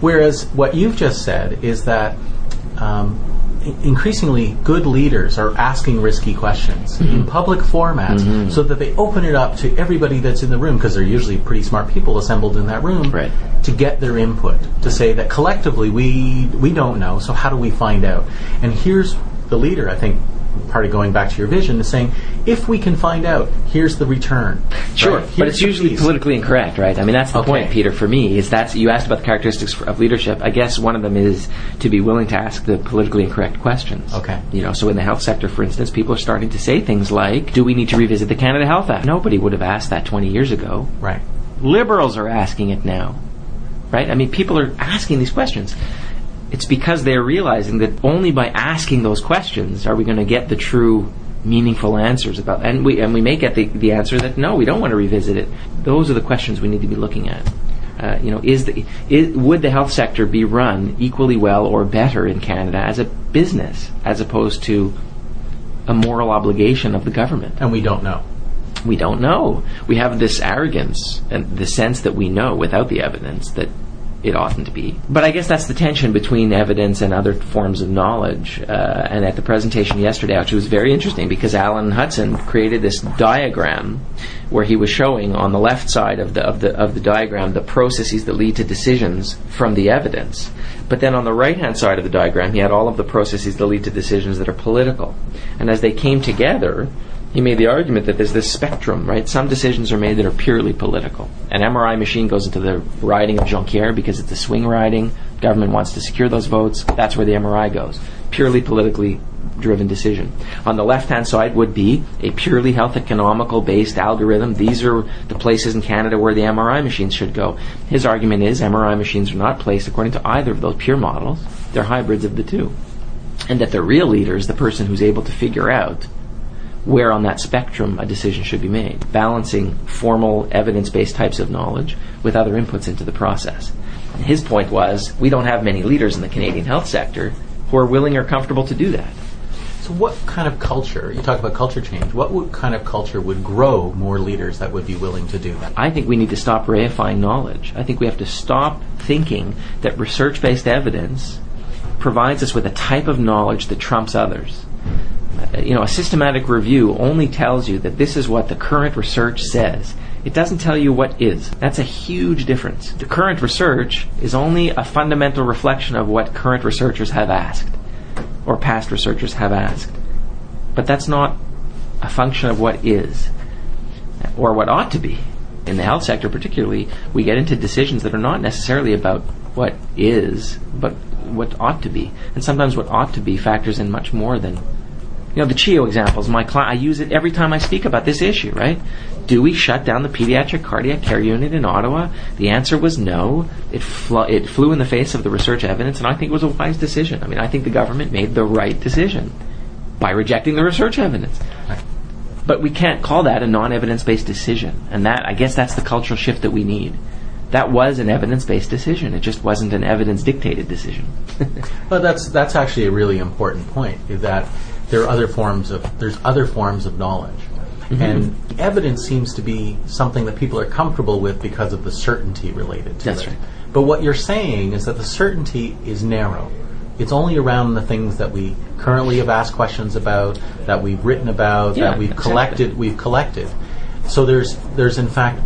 Whereas what you've just said is that um, increasingly good leaders are asking risky questions mm-hmm. in public formats mm-hmm. so that they open it up to everybody that's in the room because they're usually pretty smart people assembled in that room right. to get their input to say that collectively we we don't know so how do we find out and here's the leader i think part of going back to your vision is saying, if we can find out, here's the return. Sure, right? but it's usually piece. politically incorrect, right? I mean, that's the okay. point, Peter. For me, is that you asked about the characteristics of leadership. I guess one of them is to be willing to ask the politically incorrect questions. Okay. You know, so in the health sector, for instance, people are starting to say things like, "Do we need to revisit the Canada Health Act?" Nobody would have asked that 20 years ago. Right. Liberals are asking it now. Right? I mean, people are asking these questions it's because they're realizing that only by asking those questions are we going to get the true meaningful answers about and we and we may get the, the answer that no we don't want to revisit it. Those are the questions we need to be looking at. Uh, you know is the is, would the health sector be run equally well or better in Canada as a business as opposed to a moral obligation of the government? And we don't know. We don't know. We have this arrogance and the sense that we know without the evidence that it oughtn't to be. But I guess that's the tension between evidence and other forms of knowledge. Uh, and at the presentation yesterday, which was very interesting because Alan Hudson created this diagram where he was showing on the left side of the of the of the diagram the processes that lead to decisions from the evidence. But then on the right hand side of the diagram, he had all of the processes that lead to decisions that are political. And as they came together, he made the argument that there's this spectrum, right? Some decisions are made that are purely political. An MRI machine goes into the riding of Jonquière because it's a swing riding. Government wants to secure those votes. That's where the MRI goes. Purely politically driven decision. On the left hand side would be a purely health economical based algorithm. These are the places in Canada where the MRI machines should go. His argument is MRI machines are not placed according to either of those pure models. They're hybrids of the two. And that the real leader is the person who's able to figure out where on that spectrum a decision should be made, balancing formal evidence based types of knowledge with other inputs into the process. And his point was we don't have many leaders in the Canadian health sector who are willing or comfortable to do that. So, what kind of culture, you talk about culture change, what would, kind of culture would grow more leaders that would be willing to do that? I think we need to stop reifying knowledge. I think we have to stop thinking that research based evidence provides us with a type of knowledge that trumps others Uh, you know, a systematic review only tells you that this is what the current research says. It doesn't tell you what is. That's a huge difference. The current research is only a fundamental reflection of what current researchers have asked or past researchers have asked. But that's not a function of what is or what ought to be. In the health sector, particularly, we get into decisions that are not necessarily about what is, but what ought to be. And sometimes what ought to be factors in much more than you know, the CHEO examples, my I use it every time I speak about this issue, right? Do we shut down the pediatric cardiac care unit in Ottawa? The answer was no. It, fl- it flew in the face of the research evidence, and I think it was a wise decision. I mean, I think the government made the right decision by rejecting the research evidence. But we can't call that a non-evidence based decision, and that I guess that's the cultural shift that we need. That was an evidence based decision. It just wasn't an evidence dictated decision. well, that's that's actually a really important point. That there are other forms of there's other forms of knowledge. Mm-hmm. And evidence seems to be something that people are comfortable with because of the certainty related to That's it. Right. But what you're saying is that the certainty is narrow. It's only around the things that we currently have asked questions about, that we've written about, yeah, that we've exactly. collected. We've collected. So there's there's in fact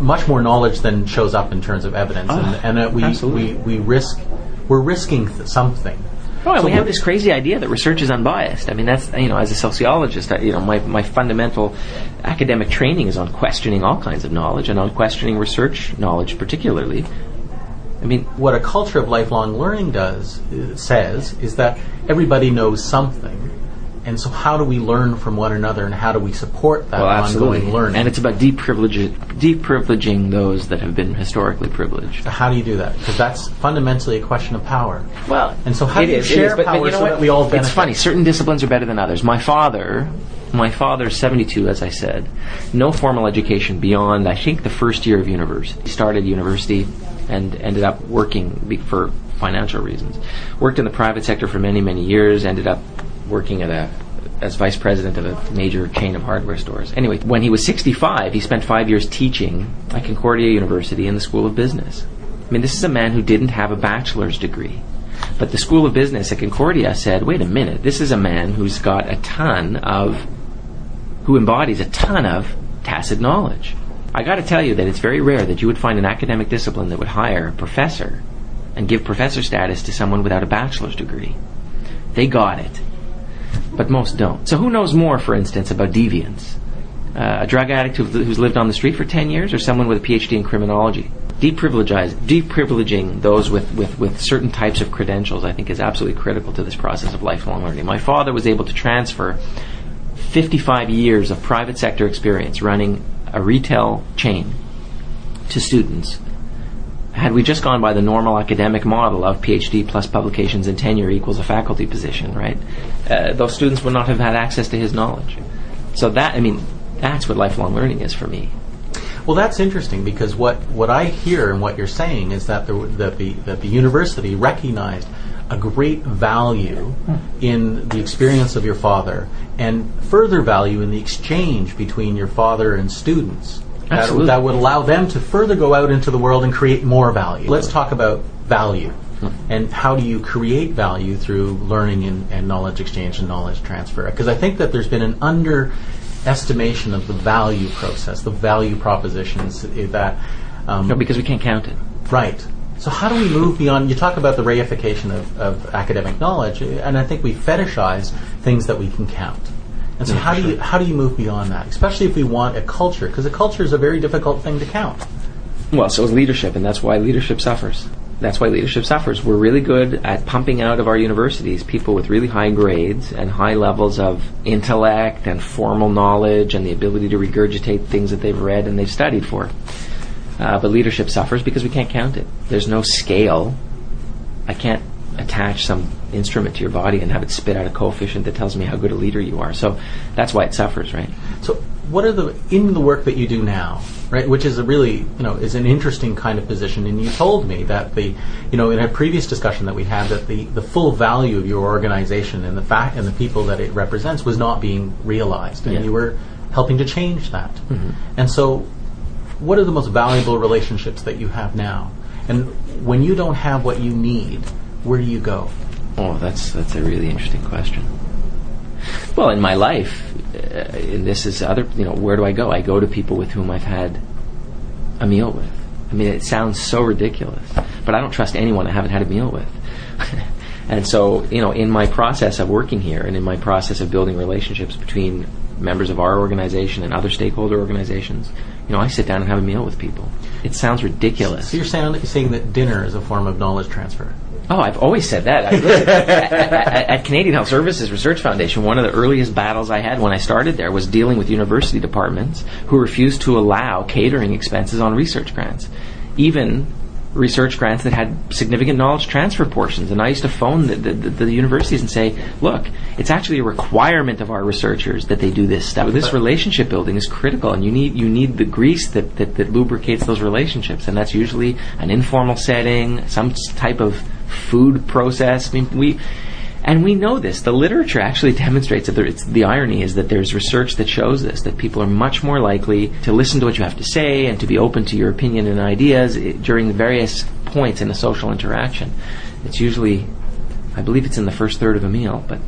much more knowledge than shows up in terms of evidence, oh, and, and uh, we, we we risk we're risking th- something Oh, and so we have this crazy idea that research is unbiased. I mean, that's you know, as a sociologist, I, you know, my my fundamental academic training is on questioning all kinds of knowledge and on questioning research knowledge, particularly. I mean, what a culture of lifelong learning does uh, says is that everybody knows something, and so, how do we learn from one another, and how do we support that well, ongoing learning? And it's about deprivileging, deprivileging those that have been historically privileged. So how do you do that? Because that's fundamentally a question of power. Well, and so how do you is, share but, power but you know so what? that we all benefit? It's funny. Certain disciplines are better than others. My father, my father's 72, as I said, no formal education beyond I think the first year of university. He started university and ended up working for financial reasons. Worked in the private sector for many, many years. Ended up working at a as vice president of a major chain of hardware stores. Anyway, when he was 65, he spent five years teaching at Concordia University in the School of Business. I mean, this is a man who didn't have a bachelor's degree. But the School of Business at Concordia said, wait a minute, this is a man who's got a ton of, who embodies a ton of tacit knowledge. I got to tell you that it's very rare that you would find an academic discipline that would hire a professor and give professor status to someone without a bachelor's degree. They got it. But most don't. So who knows more, for instance, about deviance? Uh, a drug addict who, who's lived on the street for 10 years or someone with a PhD in criminology? deprivileging those with, with, with certain types of credentials, I think, is absolutely critical to this process of lifelong learning. My father was able to transfer 55 years of private sector experience running a retail chain to students. Had we just gone by the normal academic model of PhD plus publications and tenure equals a faculty position, right? Uh, those students would not have had access to his knowledge. So that, I mean, that's what lifelong learning is for me. Well, that's interesting because what, what I hear and what you're saying is that the, that the, that the university recognized a great value in the experience of your father and further value in the exchange between your father and students. That, that, would allow them to further go out into the world and create more value. Let's talk about value. Hmm. And how do you create value through learning and, and knowledge exchange and knowledge transfer? Because I think that there's been an underestimation of the value process, the value propositions that. Um, no, because we can't count it. Right. So how do we move beyond? You talk about the reification of, of academic knowledge, and I think we fetishize things that we can count. And so, yeah, how do you how do you move beyond that? Especially if we want a culture, because a culture is a very difficult thing to count. Well, so is leadership, and that's why leadership suffers. That's why leadership suffers. We're really good at pumping out of our universities people with really high grades and high levels of intellect and formal knowledge and the ability to regurgitate things that they've read and they've studied for. Uh, but leadership suffers because we can't count it. There's no scale. I can't attach some instrument to your body and have it spit out a coefficient that tells me how good a leader you are. So that's why it suffers, right? So what are the in the work that you do now, right? Which is a really you know is an interesting kind of position. And you told me that the you know in a previous discussion that we had that the the full value of your organization and the fact and the people that it represents was not being realized, and yeah. you were helping to change that. Mm-hmm. And so what are the most valuable relationships that you have now? And when you don't have what you need, where do you go? Oh, that's that's a really interesting question. Well, in my life, uh, and this is other, you know, where do I go? I go to people with whom I've had a meal with. I mean, it sounds so ridiculous, but I don't trust anyone I haven't had a meal with. and so, you know, in my process of working here and in my process of building relationships between members of our organization and other stakeholder organizations, you know, I sit down and have a meal with people. It sounds ridiculous. So you're saying, saying that dinner is a form of knowledge transfer? Oh, I've always said that. at, at, at, Canadian Health Services Research Foundation, one of the earliest battles I had when I started there was dealing with university departments who refused to allow catering expenses on research grants. Even research grants that had significant knowledge transfer portions. And I used to phone the, the, the, universities and say, look, it's actually a requirement of our researchers that they do this stuff. This relationship building is critical, and you need you need the grease that, that, that lubricates those relationships, and that's usually an informal setting, some type of food process. I mean, we and we know this. The literature actually demonstrates that there, the irony is that there's research that shows this, that people are much more likely to listen to what you have to say and to be open to your opinion and ideas eh, during the various points in a social interaction. It's usually, I believe it's in the first third of a meal, but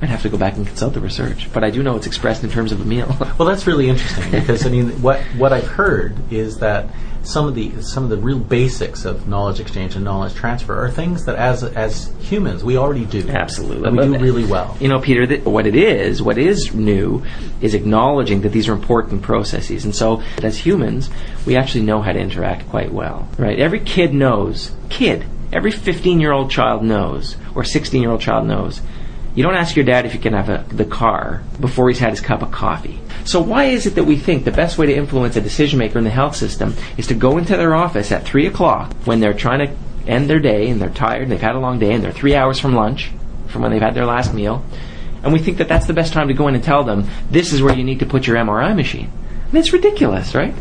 I'd have to go back and consult the research. But I do know it's expressed in terms of a meal. well, that's really interesting because, I mean, what, what I've heard is that some of the some of the real basics of knowledge exchange and knowledge transfer are things that as as humans we already do. Absolutely, we do really well. You know, Peter, th- what it is, what is new, is acknowledging that these are important processes, and so as humans, we actually know how to interact quite well. Right? Every kid knows. Kid. Every 15 year old child knows, or 16 year old child knows. You don't ask your dad if you can have a, the car before he's had his cup of coffee. So why is it that we think the best way to influence a decision maker in the health system is to go into their office at three o'clock when they're trying to end their day and they're tired and they've had a long day and they're three hours from lunch, from when they've had their last meal, and we think that that's the best time to go in and tell them this is where you need to put your MRI machine. And it's ridiculous, right?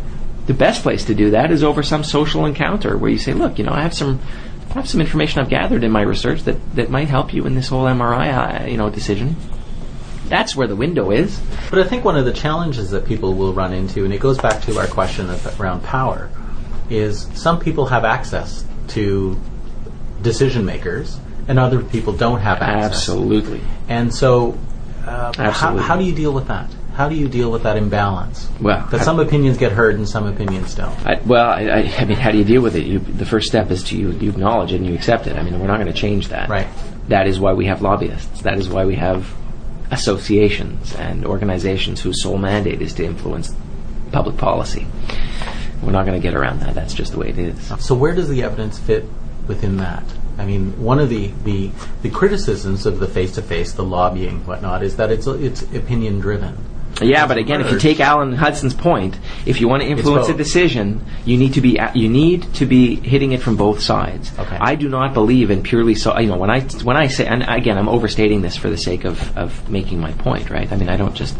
The best place to do that is over some social encounter where you say, look, you know, I have some I have some information I've gathered in my research that, that might help you in this whole MRI, uh, you know, decision. That's where the window is. But I think one of the challenges that people will run into, and it goes back to our question of, around power, is some people have access to decision makers, and other people don't have access. Absolutely. And so, uh, how, Absolutely. how do you deal with that? How do you deal with that imbalance? Well, that I- some opinions get heard and some opinions don't. I, well, I, I, I mean, how do you deal with it? You, the first step is to you, you acknowledge it and you accept it. I mean, we're not going to change that. Right. That is why we have lobbyists. That is why we have associations and organizations whose sole mandate is to influence public policy. We're not going to get around that. That's just the way it is. So where does the evidence fit within that? I mean, one of the, the, the criticisms of the face-to-face, the lobbying, whatnot, is that it's it's opinion driven. Yeah, but again, if you take Alan Hudson's point, if you want to influence a decision, you need to be at, you need to be hitting it from both sides. Okay. I do not believe in purely so. You know, when I when I say, and again, I'm overstating this for the sake of of making my point, right? I mean, I don't just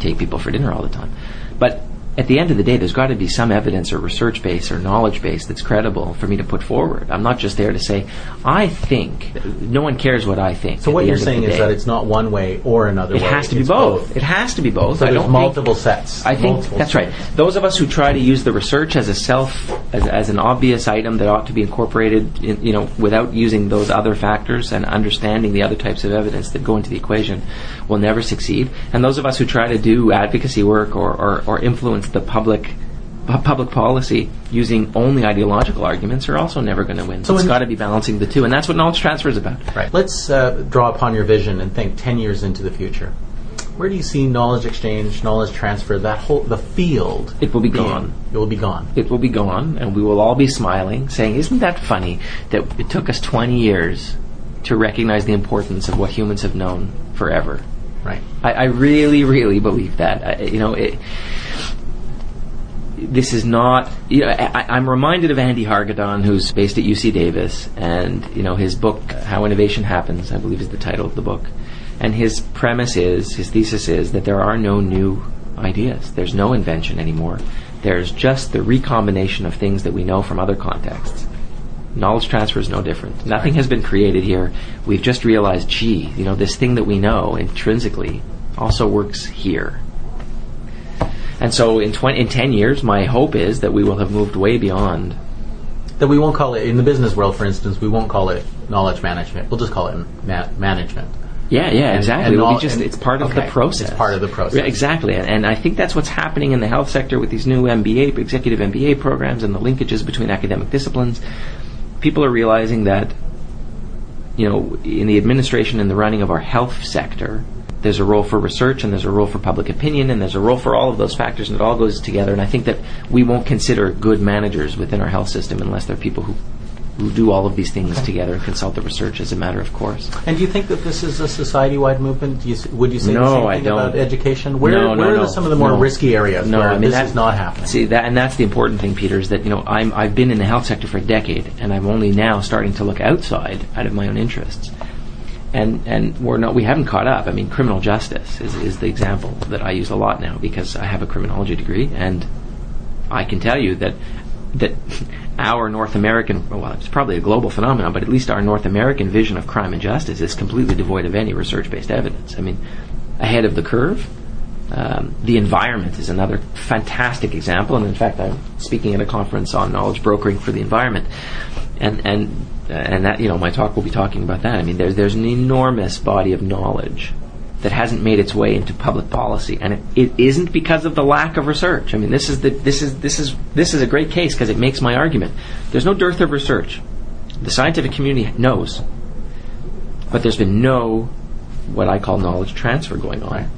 take people for dinner all the time, but. At the end of the day, there's got to be some evidence or research base or knowledge base that's credible for me to put forward. I'm not just there to say, I think. No one cares what I think. So what you're saying is that it's not one way or another It way. has to be it's both. It has to be both. So I don't multiple think, sets. I think multiple that's right. Those of us who try to use the research as a self, as, as an obvious item that ought to be incorporated, in, you know, without using those other factors and understanding the other types of evidence that go into the equation, will never succeed. And those of us who try to do advocacy work or, or, or influence the public. Public policy using only ideological arguments are also never going to win. So it's got to be balancing the two, and that's what knowledge transfer is about. Right. Let's uh, draw upon your vision and think 10 years into the future. Where do you see knowledge exchange, knowledge transfer, that whole the field? It will be being? gone. It will be gone. it will be gone, and we will all be smiling, saying, "Isn't that funny that it took us 20 years to recognize the importance of what humans have known forever?" Right. I, I really, really believe that. I, you know, it, this is not. You know, I, I'm reminded of Andy Hargadon, who's based at UC Davis, and you know his book "How Innovation Happens," I believe is the title of the book. And his premise is, his thesis is that there are no new ideas. There's no invention anymore. There's just the recombination of things that we know from other contexts. Knowledge transfer is no different. Nothing has been created here. We've just realized, gee, you know, this thing that we know intrinsically also works here. And so in 20, in 10 years, my hope is that we will have moved way beyond. That we won't call it, in the business world, for instance, we won't call it knowledge management. We'll just call it ma- management. Yeah, yeah, And- exactly. and It'll be all- just, it's part of okay, the process. it's part of the process. Yeah, exactly. And, and I think that's what's happening in the health sector with these new MBA, executive MBA programs and the linkages between academic disciplines. People are realizing that, you know, in the administration and the running of our health sector, there's a role for research and there's a role for public opinion and there's a role for all of those factors and it all goes together. And I think that we won't consider good managers within our health system unless they're people who, who do all of these things together and consult the research as a matter of course. And do you think that this is a society-wide movement? Do you, would you say the No, same I don't. about education? Where, No, no, where are no. some of the more risky areas No, where I mean this is not happening? See that, and that's the important thing, Peter, is that you know I'm I've been in the health sector for a decade, and I'm only now starting to look outside out of my own interests, and and we're not we haven't caught up. I mean, criminal justice is is the example that I use a lot now because I have a criminology degree, and I can tell you that that our North American well, it's probably a global phenomenon, but at least our North American vision of crime and justice is completely devoid of any research-based evidence. I mean, ahead of the curve. Um, the environment is another fantastic example, and in fact, I'm speaking at a conference on knowledge brokering for the environment, and and and that you know my talk will be talking about that. I mean, there's there's an enormous body of knowledge that hasn't made its way into public policy, and it, it isn't because of the lack of research. I mean, this is the this is this is this is a great case because it makes my argument. There's no dearth of research. The scientific community knows, but there's been no what I call knowledge transfer going on Right.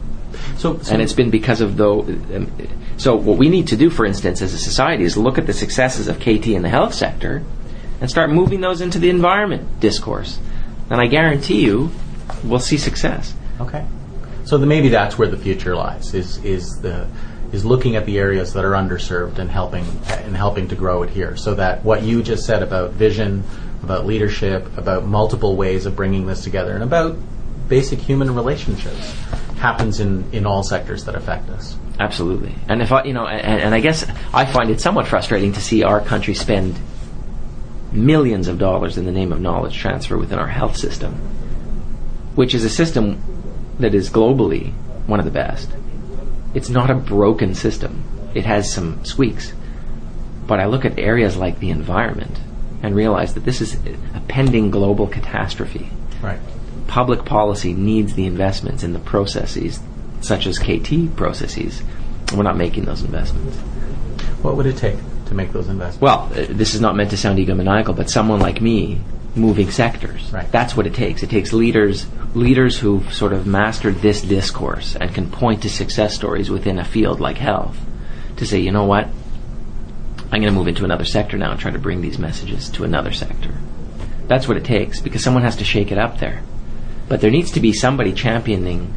So, so and it's been because of though. Um, so what we need to do, for instance, as a society, is look at the successes of KT in the health sector, and start moving those into the environment discourse. And I guarantee you, we'll see success. Okay. So the, maybe that's where the future lies. Is is the is looking at the areas that are underserved and helping and helping to grow it here, so that what you just said about vision, about leadership, about multiple ways of bringing this together, and about basic human relationships happens in in all sectors that affect us. Absolutely. And if I, you know, and, and I guess I find it somewhat frustrating to see our country spend millions of dollars in the name of knowledge transfer within our health system, which is a system that is globally one of the best. It's not a broken system. It has some squeaks. But I look at areas like the environment and realize that this is a pending global catastrophe. Right. Public policy needs the investments in the processes, such as KT processes. We're not making those investments. What would it take to make those investments? Well, uh, this is not meant to sound egomaniacal, but someone like me moving sectors. Right. That's what it takes. It takes leaders leaders who've sort of mastered this discourse and can point to success stories within a field like health to say, you know what? I'm going to move into another sector now and try to bring these messages to another sector. That's what it takes because someone has to shake it up there. But there needs to be somebody championing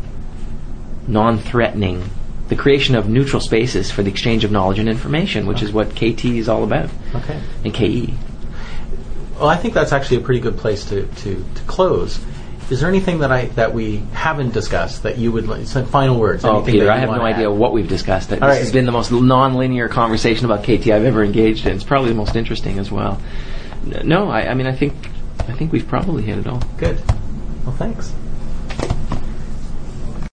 non-threatening the creation of neutral spaces for the exchange of knowledge and information, which is what KT is all about, Okay. and. KE. Well, I think that's actually a pretty good place to, to, to close. Is there anything that I that we haven't discussed that you would like? Some final words. Oh, Peter, I have no idea add? what we've discussed. This right. has been the most non-linear conversation about KT I've ever engaged in. It's probably the most interesting as well. No, I, I mean, I think I think we've probably hit it all. Good. Well, thanks.